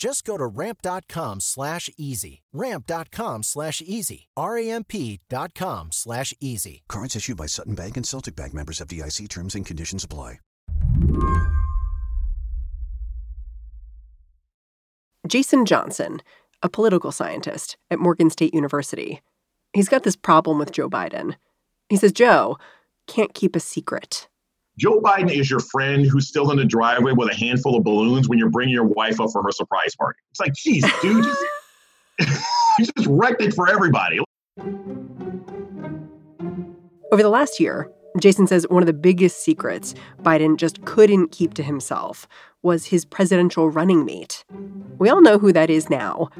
Just go to ramp.com slash easy. Ramp.com slash easy. R-A-M-P dot com slash easy. Cards issued by Sutton Bank and Celtic Bank members FDIC terms and conditions apply. Jason Johnson, a political scientist at Morgan State University. He's got this problem with Joe Biden. He says Joe can't keep a secret. Joe Biden is your friend who's still in the driveway with a handful of balloons when you're bringing your wife up for her surprise party. It's like, geez, dude, just, you just wrecked it for everybody. Over the last year, Jason says one of the biggest secrets Biden just couldn't keep to himself was his presidential running mate. We all know who that is now.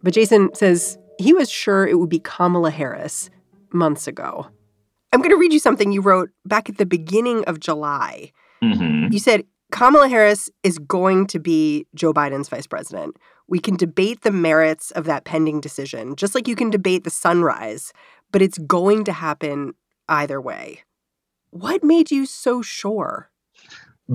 But Jason says he was sure it would be Kamala Harris months ago. I'm going to read you something you wrote back at the beginning of July. Mm-hmm. You said Kamala Harris is going to be Joe Biden's vice president. We can debate the merits of that pending decision, just like you can debate the sunrise, but it's going to happen either way. What made you so sure?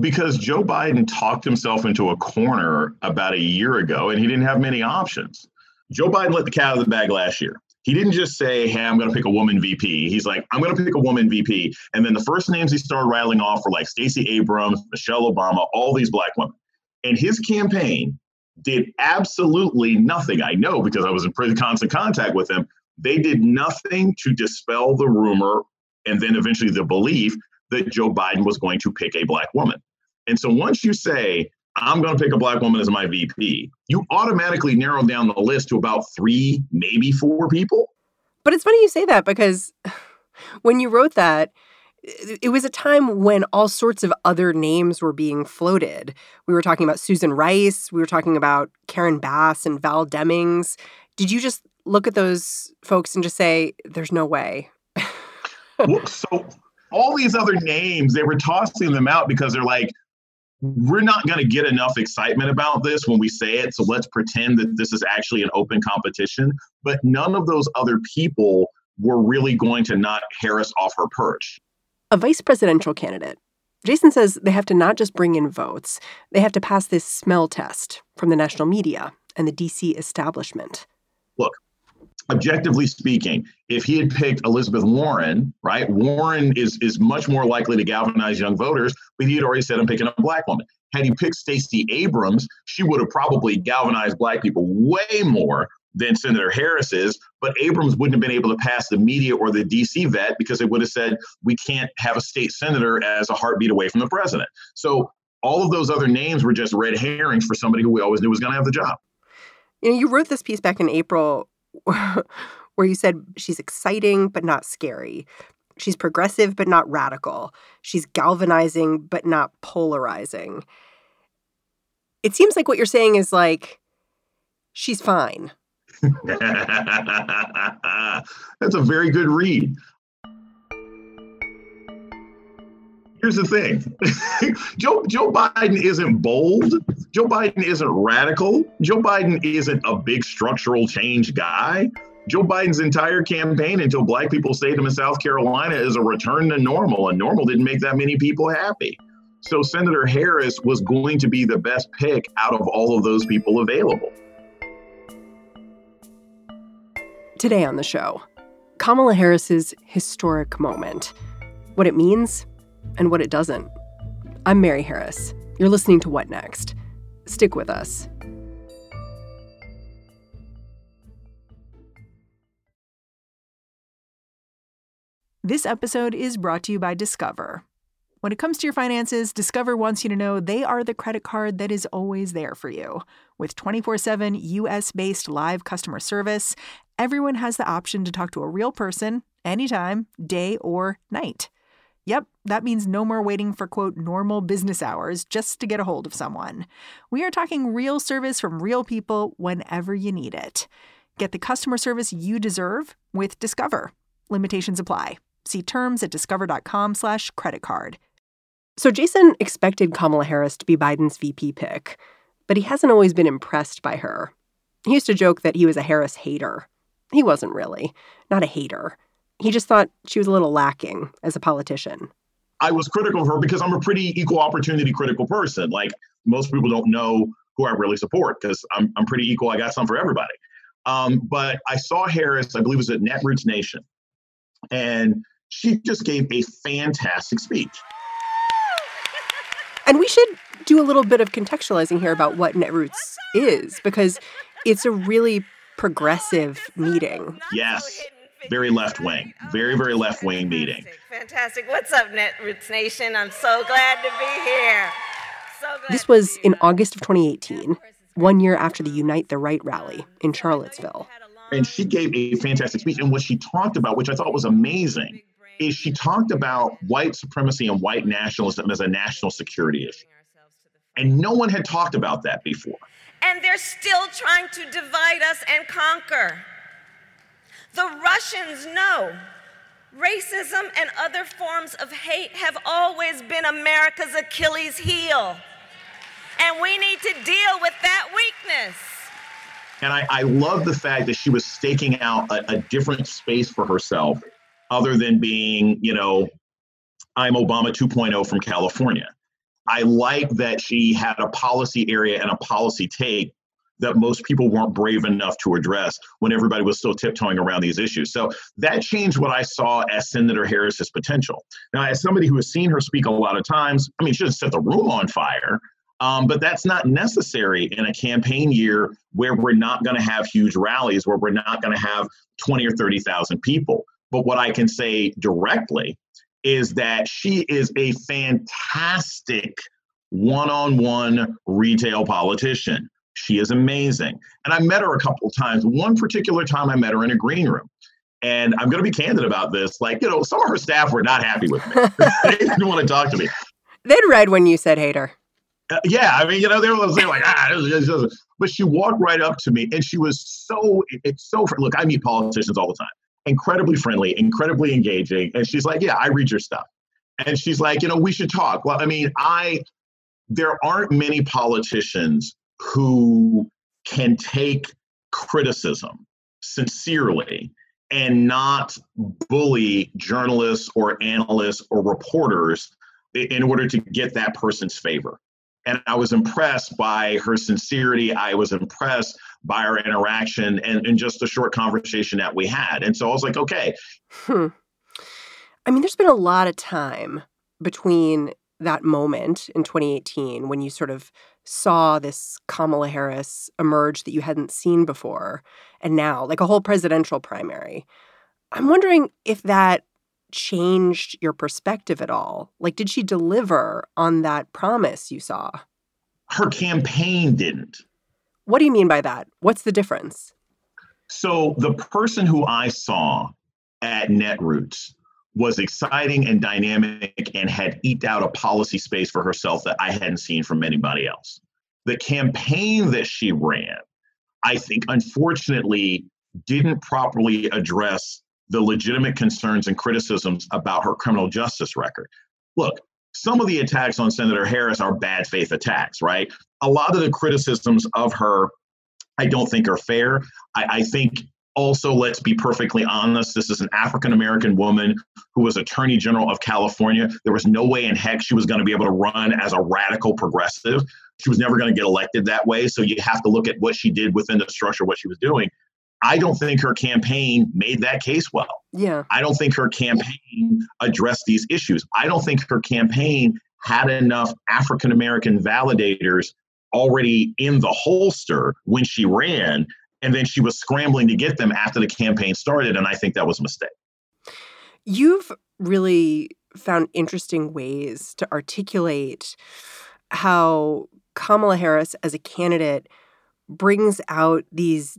Because Joe Biden talked himself into a corner about a year ago and he didn't have many options. Joe Biden let the cat out of the bag last year. He didn't just say, Hey, I'm going to pick a woman VP. He's like, I'm going to pick a woman VP. And then the first names he started rattling off were like Stacey Abrams, Michelle Obama, all these black women. And his campaign did absolutely nothing. I know because I was in pretty constant contact with them. They did nothing to dispel the rumor and then eventually the belief that Joe Biden was going to pick a black woman. And so once you say, I'm going to pick a black woman as my VP, you automatically narrow down the list to about three, maybe four people. But it's funny you say that because when you wrote that, it was a time when all sorts of other names were being floated. We were talking about Susan Rice, we were talking about Karen Bass and Val Demings. Did you just look at those folks and just say, there's no way? well, so all these other names, they were tossing them out because they're like, we're not going to get enough excitement about this when we say it. So let's pretend that this is actually an open competition. But none of those other people were really going to knock Harris off her perch. A vice presidential candidate. Jason says they have to not just bring in votes, they have to pass this smell test from the national media and the DC establishment. Look, objectively speaking, if he had picked Elizabeth Warren, right, Warren is is much more likely to galvanize young voters, but he had already said I'm picking a black woman. Had he picked Stacey Abrams, she would have probably galvanized black people way more than Senator Harris is, but Abrams wouldn't have been able to pass the media or the DC vet because it would have said we can't have a state senator as a heartbeat away from the president. So all of those other names were just red herrings for somebody who we always knew was going to have the job. You know, you wrote this piece back in April where you said she's exciting but not scary. She's progressive but not radical. She's galvanizing but not polarizing. It seems like what you're saying is like she's fine. That's a very good read. Here's the thing. Joe Joe Biden isn't bold. Joe Biden isn't radical. Joe Biden isn't a big structural change guy. Joe Biden's entire campaign until black people saved him in South Carolina is a return to normal, and normal didn't make that many people happy. So Senator Harris was going to be the best pick out of all of those people available. Today on the show, Kamala Harris's historic moment. What it means and what it doesn't. I'm Mary Harris. You're listening to What Next? Stick with us. This episode is brought to you by Discover. When it comes to your finances, Discover wants you to know they are the credit card that is always there for you. With 24 7 US based live customer service, everyone has the option to talk to a real person anytime, day or night. Yep, that means no more waiting for quote normal business hours just to get a hold of someone. We are talking real service from real people whenever you need it. Get the customer service you deserve with Discover. Limitations apply. See terms at discover.com/slash credit card. So Jason expected Kamala Harris to be Biden's VP pick, but he hasn't always been impressed by her. He used to joke that he was a Harris hater. He wasn't really, not a hater. He just thought she was a little lacking as a politician. I was critical of her because I'm a pretty equal opportunity critical person. Like most people don't know who I really support because I'm, I'm pretty equal. I got some for everybody. Um, but I saw Harris, I believe it was at Netroots Nation, and she just gave a fantastic speech. And we should do a little bit of contextualizing here about what Netroots is because it's a really progressive meeting. Yes. Very left wing, very, very left wing meeting. Fantastic. What's up, Netroots Nation? I'm so glad to be here. So this was in August of 2018, one year after the Unite the Right rally in Charlottesville. And she gave a fantastic speech. And what she talked about, which I thought was amazing, is she talked about white supremacy and white nationalism as a national security issue. And no one had talked about that before. And they're still trying to divide us and conquer. The Russians know racism and other forms of hate have always been America's Achilles heel. And we need to deal with that weakness. And I, I love the fact that she was staking out a, a different space for herself other than being, you know, I'm Obama 2.0 from California. I like that she had a policy area and a policy take that most people weren't brave enough to address when everybody was still tiptoeing around these issues. So that changed what I saw as Senator Harris's potential. Now, as somebody who has seen her speak a lot of times, I mean, she doesn't set the room on fire, um, but that's not necessary in a campaign year where we're not going to have huge rallies, where we're not going to have 20 or 30,000 people. But what I can say directly is that she is a fantastic one on one retail politician. She is amazing. And I met her a couple of times. One particular time I met her in a green room. And I'm going to be candid about this. Like, you know, some of her staff were not happy with me. they didn't want to talk to me. They'd read when you said hater. Uh, yeah, I mean, you know, they were saying like, ah, but she walked right up to me, and she was so, it's so. Look, I meet politicians all the time incredibly friendly, incredibly engaging. And she's like, Yeah, I read your stuff. And she's like, You know, we should talk. Well, I mean, I, there aren't many politicians who can take criticism sincerely and not bully journalists or analysts or reporters in order to get that person's favor. And I was impressed by her sincerity. I was impressed by our interaction and, and just the short conversation that we had. And so I was like, okay. Hmm. I mean, there's been a lot of time between that moment in 2018 when you sort of saw this Kamala Harris emerge that you hadn't seen before, and now, like a whole presidential primary. I'm wondering if that changed your perspective at all? Like, did she deliver on that promise you saw? Her campaign didn't. What do you mean by that? What's the difference? So, the person who I saw at Netroots was exciting and dynamic and had eked out a policy space for herself that I hadn't seen from anybody else. The campaign that she ran, I think, unfortunately, didn't properly address the legitimate concerns and criticisms about her criminal justice record. Look, some of the attacks on Senator Harris are bad faith attacks, right? A lot of the criticisms of her, I don't think are fair. I, I think also, let's be perfectly honest, this is an African American woman who was Attorney General of California. There was no way in heck she was going to be able to run as a radical progressive. She was never going to get elected that way. So you have to look at what she did within the structure, what she was doing. I don't think her campaign made that case well. Yeah. I don't think her campaign addressed these issues. I don't think her campaign had enough African American validators already in the holster when she ran. And then she was scrambling to get them after the campaign started. And I think that was a mistake. You've really found interesting ways to articulate how Kamala Harris as a candidate brings out these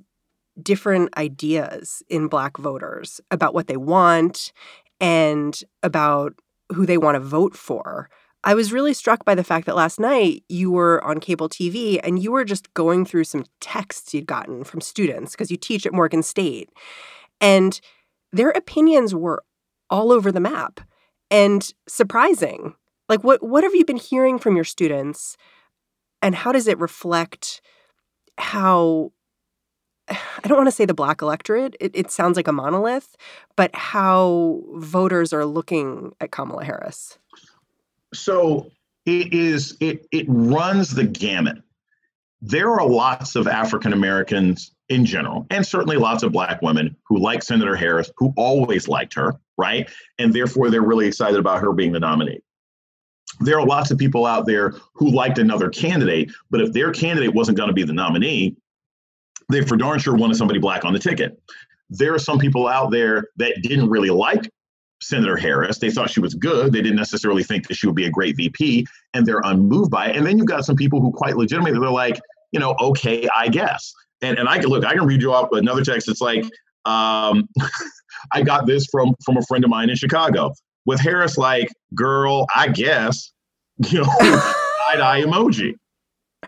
different ideas in black voters about what they want and about who they want to vote for. I was really struck by the fact that last night you were on cable TV and you were just going through some texts you'd gotten from students because you teach at Morgan State. And their opinions were all over the map and surprising. Like what what have you been hearing from your students and how does it reflect how I don't want to say the black electorate, it, it sounds like a monolith, but how voters are looking at Kamala Harris. So it is it it runs the gamut. There are lots of African Americans in general, and certainly lots of black women who like Senator Harris, who always liked her, right? And therefore they're really excited about her being the nominee. There are lots of people out there who liked another candidate, but if their candidate wasn't going to be the nominee, they for darn sure wanted somebody black on the ticket. There are some people out there that didn't really like Senator Harris. They thought she was good. They didn't necessarily think that she would be a great VP, and they're unmoved by it. And then you've got some people who quite legitimately they're like, you know, okay, I guess. And and I can look, I can read you off another text. It's like, um, I got this from from a friend of mine in Chicago. With Harris, like, girl, I guess, you know, side eye emoji,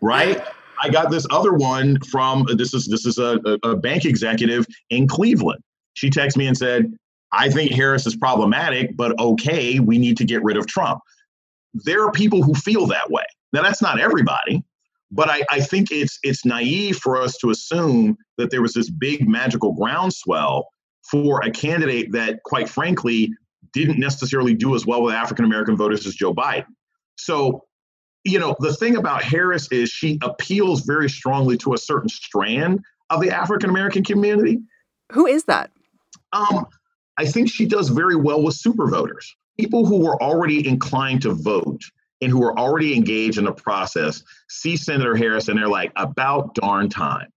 right? I got this other one from this is this is a, a bank executive in Cleveland. She texted me and said, I think Harris is problematic, but okay, we need to get rid of Trump. There are people who feel that way. Now that's not everybody, but I, I think it's it's naive for us to assume that there was this big magical groundswell for a candidate that, quite frankly, didn't necessarily do as well with African American voters as Joe Biden. So you know, the thing about Harris is she appeals very strongly to a certain strand of the African American community. Who is that? Um, I think she does very well with super voters, people who were already inclined to vote and who are already engaged in the process see Senator Harris and they're like, about darn time.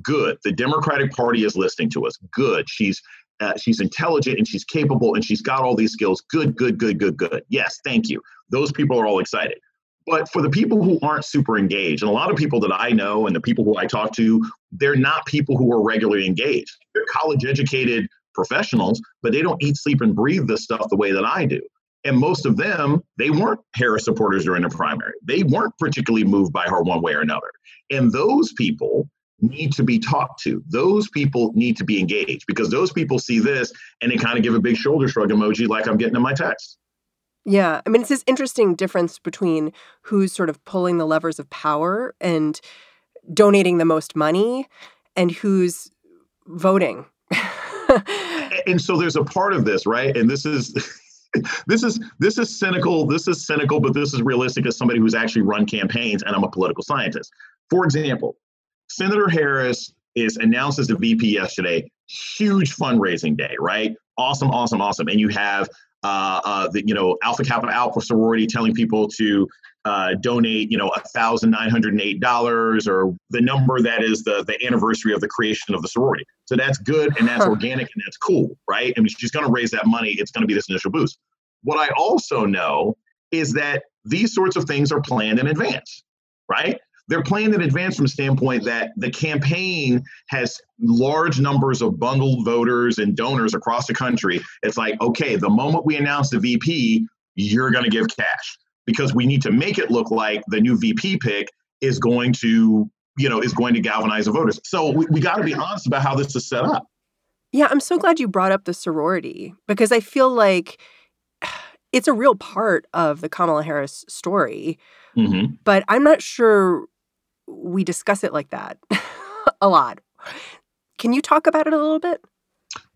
Good. The Democratic Party is listening to us. Good. She's uh, she's intelligent and she's capable and she's got all these skills. Good, good, good, good, good. Yes, thank you. Those people are all excited. But for the people who aren't super engaged, and a lot of people that I know and the people who I talk to, they're not people who are regularly engaged. They're college educated professionals, but they don't eat, sleep, and breathe this stuff the way that I do. And most of them, they weren't Harris supporters during the primary. They weren't particularly moved by her one way or another. And those people need to be talked to. Those people need to be engaged because those people see this and they kind of give a big shoulder shrug emoji like I'm getting in my text. Yeah. I mean, it's this interesting difference between who's sort of pulling the levers of power and donating the most money and who's voting. and so there's a part of this, right? And this is. this is this is cynical this is cynical but this is realistic as somebody who's actually run campaigns and i'm a political scientist for example senator harris is announced as the vp yesterday huge fundraising day right awesome awesome awesome and you have uh, uh, the, you know, Alpha Kappa Alpha sorority telling people to uh, donate, you know, thousand nine hundred and eight dollars or the number that is the the anniversary of the creation of the sorority. So that's good and that's organic and that's cool, right? I mean, she's going to raise that money. It's going to be this initial boost. What I also know is that these sorts of things are planned in advance, right? They're planned in advance from a standpoint that the campaign has large numbers of bundled voters and donors across the country. It's like, okay, the moment we announce the VP, you're going to give cash because we need to make it look like the new VP pick is going to, you know, is going to galvanize the voters. So we, we got to be honest about how this is set up. Yeah, I'm so glad you brought up the sorority because I feel like it's a real part of the Kamala Harris story. Mm-hmm. But I'm not sure we discuss it like that a lot. Can you talk about it a little bit?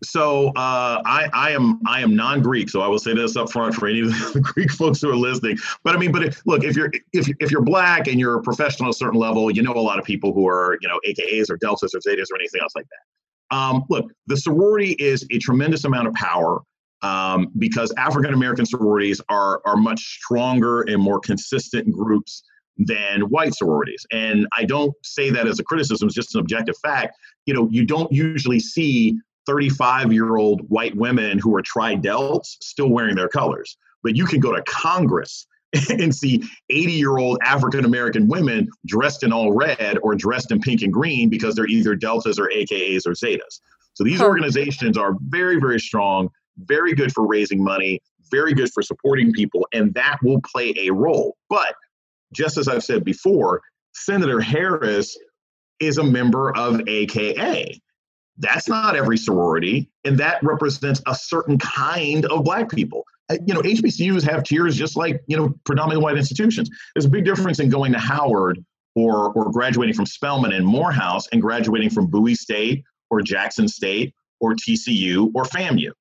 So uh, I, I am I am non-Greek, so I will say this up front for any of the Greek folks who are listening. But I mean, but if, look, if you're if if you're black and you're a professional at a certain level, you know a lot of people who are you know AKAs or deltas or zetas or anything else like that. Um, look, the sorority is a tremendous amount of power um, because African American sororities are are much stronger and more consistent groups than white sororities. And I don't say that as a criticism, it's just an objective fact. You know, you don't usually see 35 year old white women who are tri delts still wearing their colors. but you can go to Congress and see 80 year old African American women dressed in all red or dressed in pink and green because they're either Deltas or AKAs or Zetas. So these organizations are very, very strong, very good for raising money, very good for supporting people, and that will play a role. But just as I've said before, Senator Harris is a member of AKA. That's not every sorority, and that represents a certain kind of Black people. Uh, you know, HBCUs have tiers just like, you know, predominantly white institutions. There's a big difference in going to Howard or, or graduating from Spelman and Morehouse and graduating from Bowie State or Jackson State or TCU or FAMU.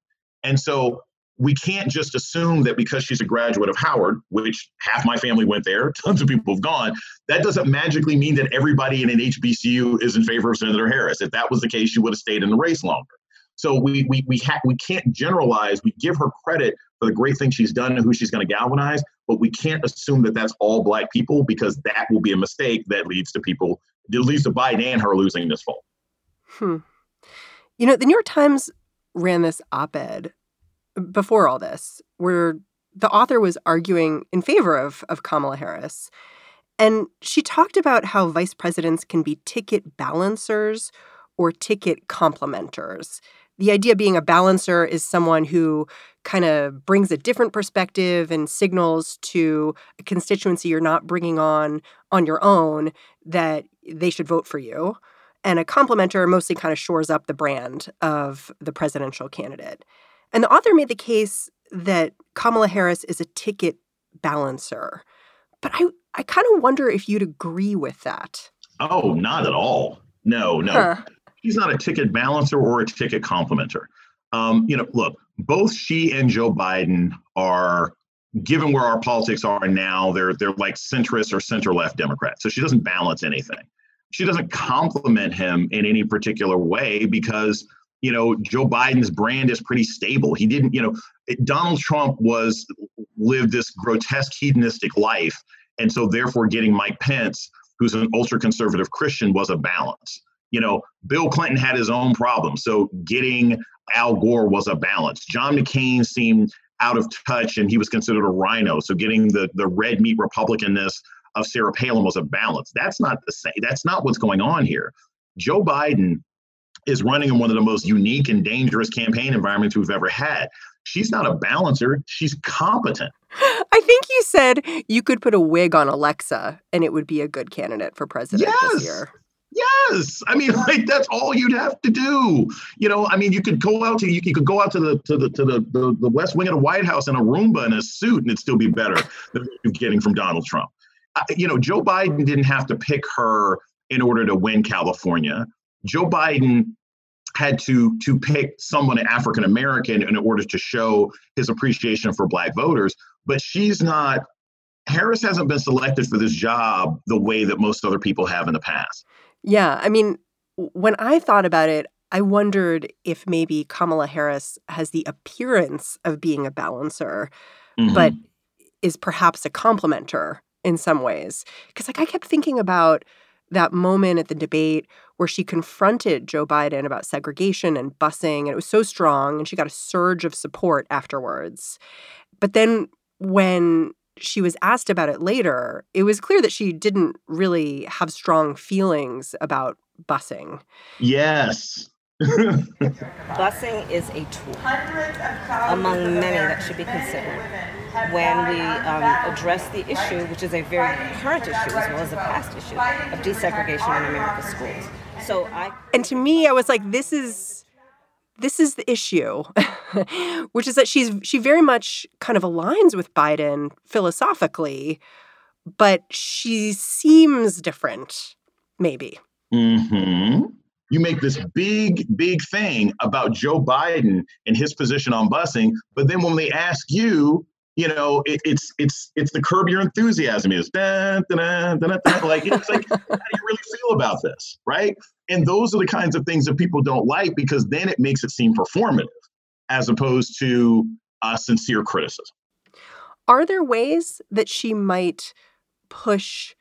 And so we can't just assume that because she's a graduate of Howard, which half my family went there, tons of people have gone, that doesn't magically mean that everybody in an HBCU is in favor of Senator Harris. If that was the case, she would have stayed in the race longer. So we we we ha- we can't generalize. We give her credit for the great things she's done and who she's going to galvanize, but we can't assume that that's all black people because that will be a mistake that leads to people, leads to Biden and her losing this fall. Hmm. You know, the New York Times ran this op ed before all this where the author was arguing in favor of, of Kamala Harris. And she talked about how vice presidents can be ticket balancers or ticket complementers. The idea being a balancer is someone who kind of brings a different perspective and signals to a constituency you're not bringing on on your own that they should vote for you. And a complementer mostly kind of shores up the brand of the presidential candidate. And the author made the case that Kamala Harris is a ticket balancer. But I, I kind of wonder if you'd agree with that. Oh, not at all. No, no. Huh. She's not a ticket balancer or a ticket complementer. Um, you know, look, both she and Joe Biden are, given where our politics are now, they're they're like centrist or center left Democrats. So she doesn't balance anything. She doesn't complement him in any particular way because you know Joe Biden's brand is pretty stable. He didn't, you know, Donald Trump was lived this grotesque hedonistic life, and so therefore getting Mike Pence, who's an ultra conservative Christian, was a balance. You know, Bill Clinton had his own problems, so getting Al Gore was a balance. John McCain seemed out of touch and he was considered a RINO. So getting the the red meat Republicanness of Sarah Palin was a balance. That's not the same. That's not what's going on here. Joe Biden is running in one of the most unique and dangerous campaign environments we've ever had. She's not a balancer, she's competent. I think you said you could put a wig on Alexa and it would be a good candidate for president yes. this year. Yes, I mean, like that's all you'd have to do. You know, I mean, you could go out to you, could go out to the to the to the, the, the West Wing of the White House in a Roomba and a suit, and it'd still be better than you're getting from Donald Trump. you know, Joe Biden didn't have to pick her in order to win California. Joe Biden had to to pick someone African American in order to show his appreciation for Black voters. But she's not. Harris hasn't been selected for this job the way that most other people have in the past. Yeah. I mean, when I thought about it, I wondered if maybe Kamala Harris has the appearance of being a balancer, mm-hmm. but is perhaps a complementer in some ways. Because, like, I kept thinking about that moment at the debate where she confronted Joe Biden about segregation and busing, and it was so strong, and she got a surge of support afterwards. But then when she was asked about it later, it was clear that she didn't really have strong feelings about busing. Yes. busing is a tool among many that should be considered when we um, address the issue, which is a very current issue as well as a past issue, of desegregation in America's schools. So I and to me, I was like, this is this is the issue, which is that she's she very much kind of aligns with Biden philosophically, but she seems different, maybe. Hmm. You make this big, big thing about Joe Biden and his position on busing, but then when they ask you, you know, it, it's it's it's the curb your enthusiasm is dun, dun, dun, like it's like how do you really feel about this, right? And those are the kinds of things that people don't like because then it makes it seem performative as opposed to a sincere criticism. Are there ways that she might push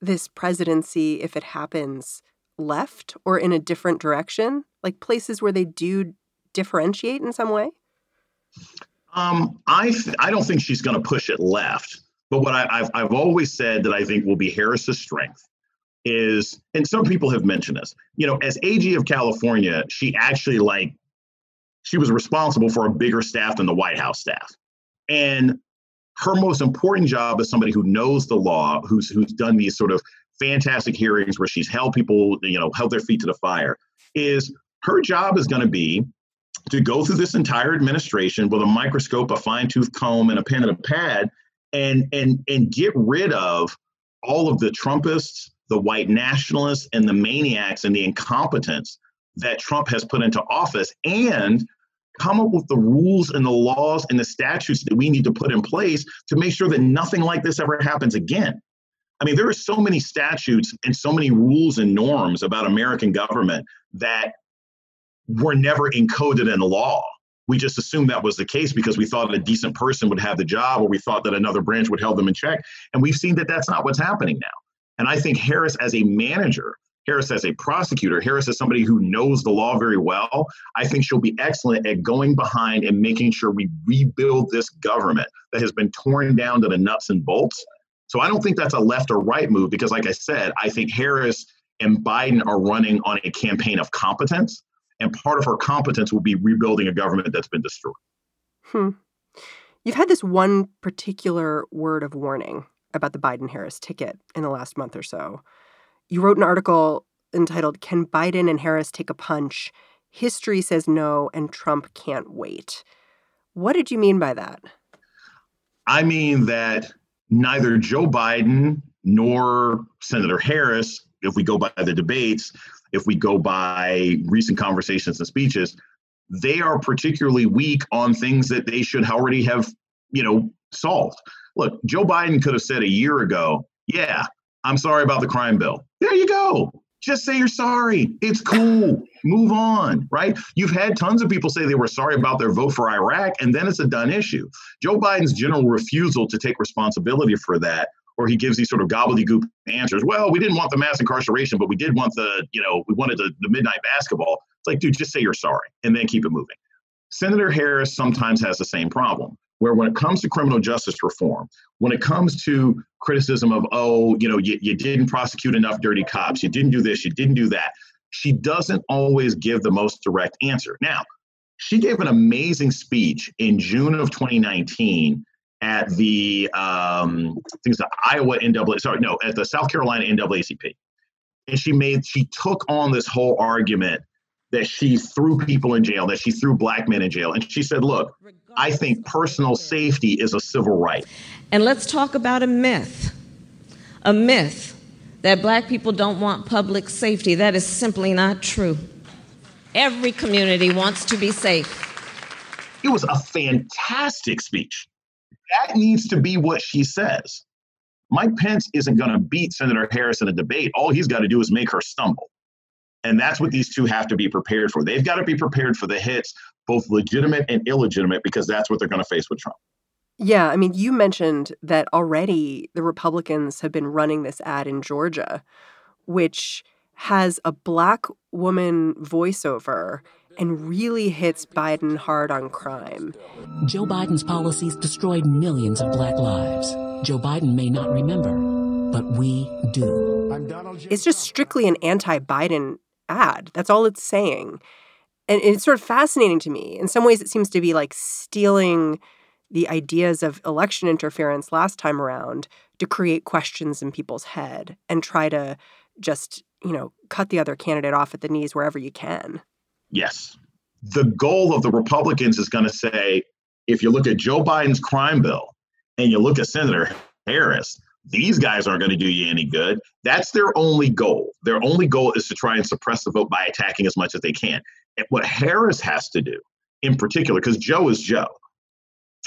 this presidency, if it happens, left or in a different direction? Like places where they do differentiate in some way? Um, I th- I don't think she's going to push it left. But what I, have I've always said that I think will be Harris's strength is, and some people have mentioned this. You know, as AG of California, she actually like she was responsible for a bigger staff than the White House staff, and her most important job as somebody who knows the law, who's who's done these sort of fantastic hearings where she's held people, you know, held their feet to the fire, is her job is going to be to go through this entire administration with a microscope, a fine tooth comb, and a pen and a pad, and and and get rid of all of the Trumpists, the white nationalists, and the maniacs and the incompetence that Trump has put into office, and come up with the rules and the laws and the statutes that we need to put in place to make sure that nothing like this ever happens again. I mean, there are so many statutes and so many rules and norms about American government that were never encoded in law. We just assumed that was the case because we thought a decent person would have the job or we thought that another branch would hold them in check. And we've seen that that's not what's happening now. And I think Harris, as a manager, Harris as a prosecutor, Harris as somebody who knows the law very well, I think she'll be excellent at going behind and making sure we rebuild this government that has been torn down to the nuts and bolts. So I don't think that's a left or right move because, like I said, I think Harris and Biden are running on a campaign of competence. And part of her competence will be rebuilding a government that's been destroyed. Hmm. You've had this one particular word of warning about the Biden Harris ticket in the last month or so. You wrote an article entitled Can Biden and Harris Take a Punch? History says no, and Trump can't wait. What did you mean by that? I mean that neither Joe Biden nor Senator Harris, if we go by the debates, if we go by recent conversations and speeches, they are particularly weak on things that they should already have, you know, solved. Look, Joe Biden could have said a year ago, yeah, I'm sorry about the crime bill. There you go. Just say you're sorry. It's cool. Move on, right? You've had tons of people say they were sorry about their vote for Iraq, and then it's a done issue. Joe Biden's general refusal to take responsibility for that, or he gives these sort of gobbledygook answers. Well, we didn't want the mass incarceration, but we did want the, you know, we wanted the, the midnight basketball. It's like, dude, just say you're sorry and then keep it moving. Senator Harris sometimes has the same problem where when it comes to criminal justice reform, when it comes to criticism of, oh, you know, you, you didn't prosecute enough dirty cops, you didn't do this, you didn't do that, she doesn't always give the most direct answer. Now, she gave an amazing speech in June of 2019 at the um, things the Iowa NAA, sorry, no, at the South Carolina NAACP. And she made, she took on this whole argument that she threw people in jail, that she threw black men in jail. And she said, Look, I think personal safety is a civil right. And let's talk about a myth. A myth that black people don't want public safety. That is simply not true. Every community wants to be safe. It was a fantastic speech. That needs to be what she says. Mike Pence isn't going to beat Senator Harris in a debate. All he's got to do is make her stumble. And that's what these two have to be prepared for. They've got to be prepared for the hits, both legitimate and illegitimate, because that's what they're going to face with Trump. Yeah. I mean, you mentioned that already the Republicans have been running this ad in Georgia, which has a black woman voiceover and really hits Biden hard on crime. Joe Biden's policies destroyed millions of black lives. Joe Biden may not remember, but we do. It's just strictly an anti Biden ad. That's all it's saying. And it's sort of fascinating to me. In some ways, it seems to be like stealing the ideas of election interference last time around to create questions in people's head and try to just, you know, cut the other candidate off at the knees wherever you can. Yes. The goal of the Republicans is going to say if you look at Joe Biden's crime bill and you look at Senator Harris, these guys aren't going to do you any good. That's their only goal. Their only goal is to try and suppress the vote by attacking as much as they can. And what Harris has to do, in particular, because Joe is Joe,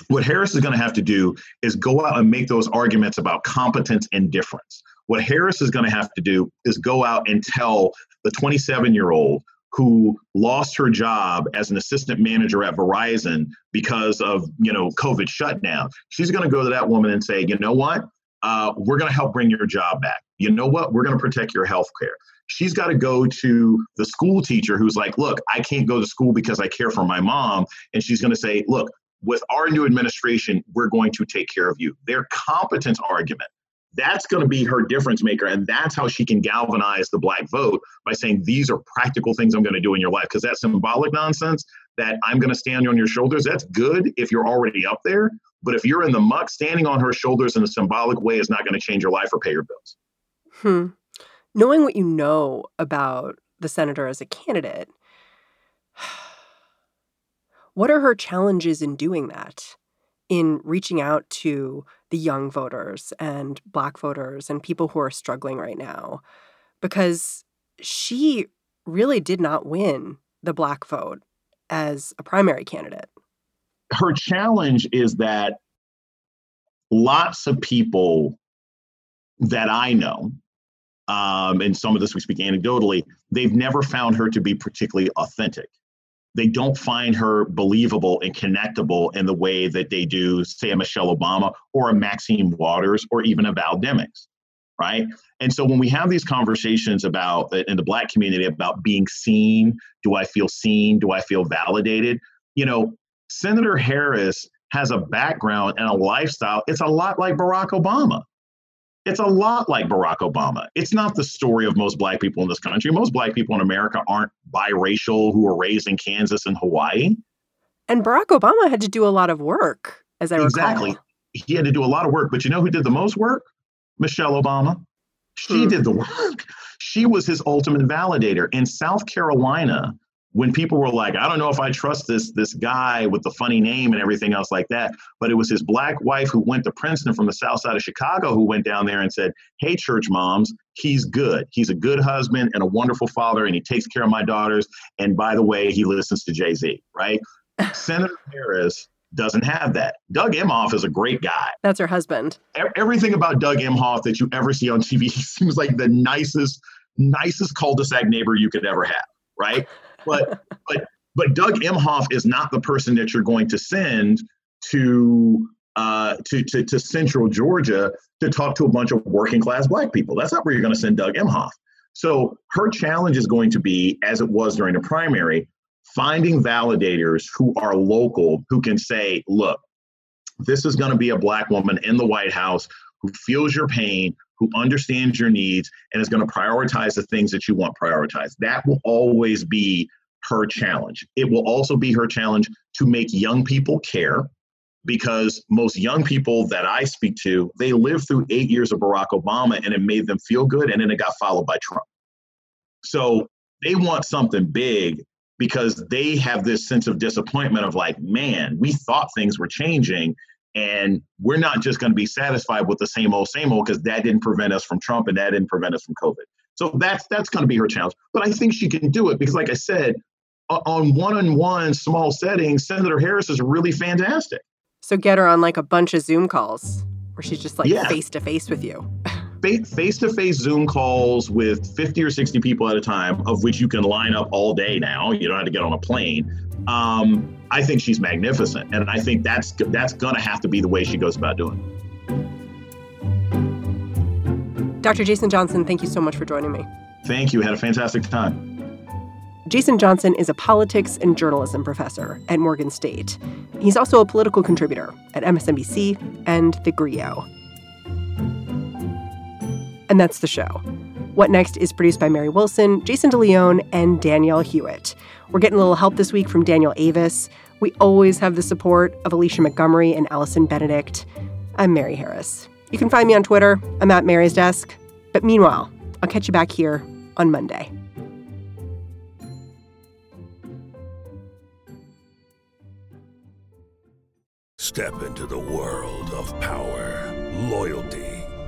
what Harris is going to have to do is go out and make those arguments about competence and difference. What Harris is going to have to do is go out and tell the 27 year old who lost her job as an assistant manager at Verizon because of you know COVID shutdown. She's going to go to that woman and say, you know what? uh, we're going to help bring your job back. You know what? We're going to protect your health care. She's got to go to the school teacher who's like, look, I can't go to school because I care for my mom. And she's going to say, look, with our new administration, we're going to take care of you. Their competence argument, that's going to be her difference maker. And that's how she can galvanize the black vote by saying, these are practical things I'm going to do in your life. Because that symbolic nonsense that I'm going to stand on your shoulders, that's good if you're already up there. But if you're in the muck, standing on her shoulders in a symbolic way is not going to change your life or pay your bills. Hmm. Knowing what you know about the senator as a candidate, what are her challenges in doing that? In reaching out to the young voters and black voters and people who are struggling right now? Because she really did not win the black vote as a primary candidate. Her challenge is that lots of people that I know um, and some of this we speak anecdotally, they've never found her to be particularly authentic. They don't find her believable and connectable in the way that they do, say, a Michelle Obama or a Maxine Waters or even a Val Demings, right? And so when we have these conversations about uh, in the Black community about being seen, do I feel seen? Do I feel validated? You know, Senator Harris has a background and a lifestyle. It's a lot like Barack Obama it's a lot like Barack Obama. It's not the story of most black people in this country. Most black people in America aren't biracial who were raised in Kansas and Hawaii. And Barack Obama had to do a lot of work, as I exactly. recall. He had to do a lot of work, but you know who did the most work? Michelle Obama. She hmm. did the work. She was his ultimate validator. In South Carolina, when people were like, I don't know if I trust this this guy with the funny name and everything else like that, but it was his black wife who went to Princeton from the south side of Chicago who went down there and said, Hey, church moms, he's good. He's a good husband and a wonderful father, and he takes care of my daughters. And by the way, he listens to Jay Z, right? Senator Harris doesn't have that. Doug Emhoff is a great guy. That's her husband. Everything about Doug Emhoff that you ever see on TV, he seems like the nicest, nicest cul-de-sac neighbor you could ever have, right? But but but Doug Emhoff is not the person that you're going to send to uh, to, to to Central Georgia to talk to a bunch of working class black people. That's not where you're going to send Doug Emhoff. So her challenge is going to be, as it was during the primary, finding validators who are local who can say, look, this is going to be a black woman in the White House who feels your pain, who understands your needs and is going to prioritize the things that you want prioritized. That will always be her challenge. It will also be her challenge to make young people care because most young people that I speak to, they lived through eight years of Barack Obama and it made them feel good and then it got followed by Trump. So they want something big because they have this sense of disappointment of like, man, we thought things were changing and we're not just going to be satisfied with the same old, same old, because that didn't prevent us from Trump and that didn't prevent us from COVID. So that's that's going to be her challenge. But I think she can do it because, like I said, on one-on-one small settings, Senator Harris is really fantastic. So get her on like a bunch of Zoom calls where she's just like face to face with you. Face to face Zoom calls with 50 or 60 people at a time, of which you can line up all day now. You don't have to get on a plane. Um, I think she's magnificent, and I think that's that's going to have to be the way she goes about doing it. Dr. Jason Johnson, thank you so much for joining me. Thank you. Had a fantastic time. Jason Johnson is a politics and journalism professor at Morgan State. He's also a political contributor at MSNBC and The Grio. And that's the show. What Next is produced by Mary Wilson, Jason DeLeon, and Danielle Hewitt. We're getting a little help this week from Daniel Avis. We always have the support of Alicia Montgomery and Allison Benedict. I'm Mary Harris. You can find me on Twitter. I'm at Mary's Desk. But meanwhile, I'll catch you back here on Monday. Step into the world of power, loyalty,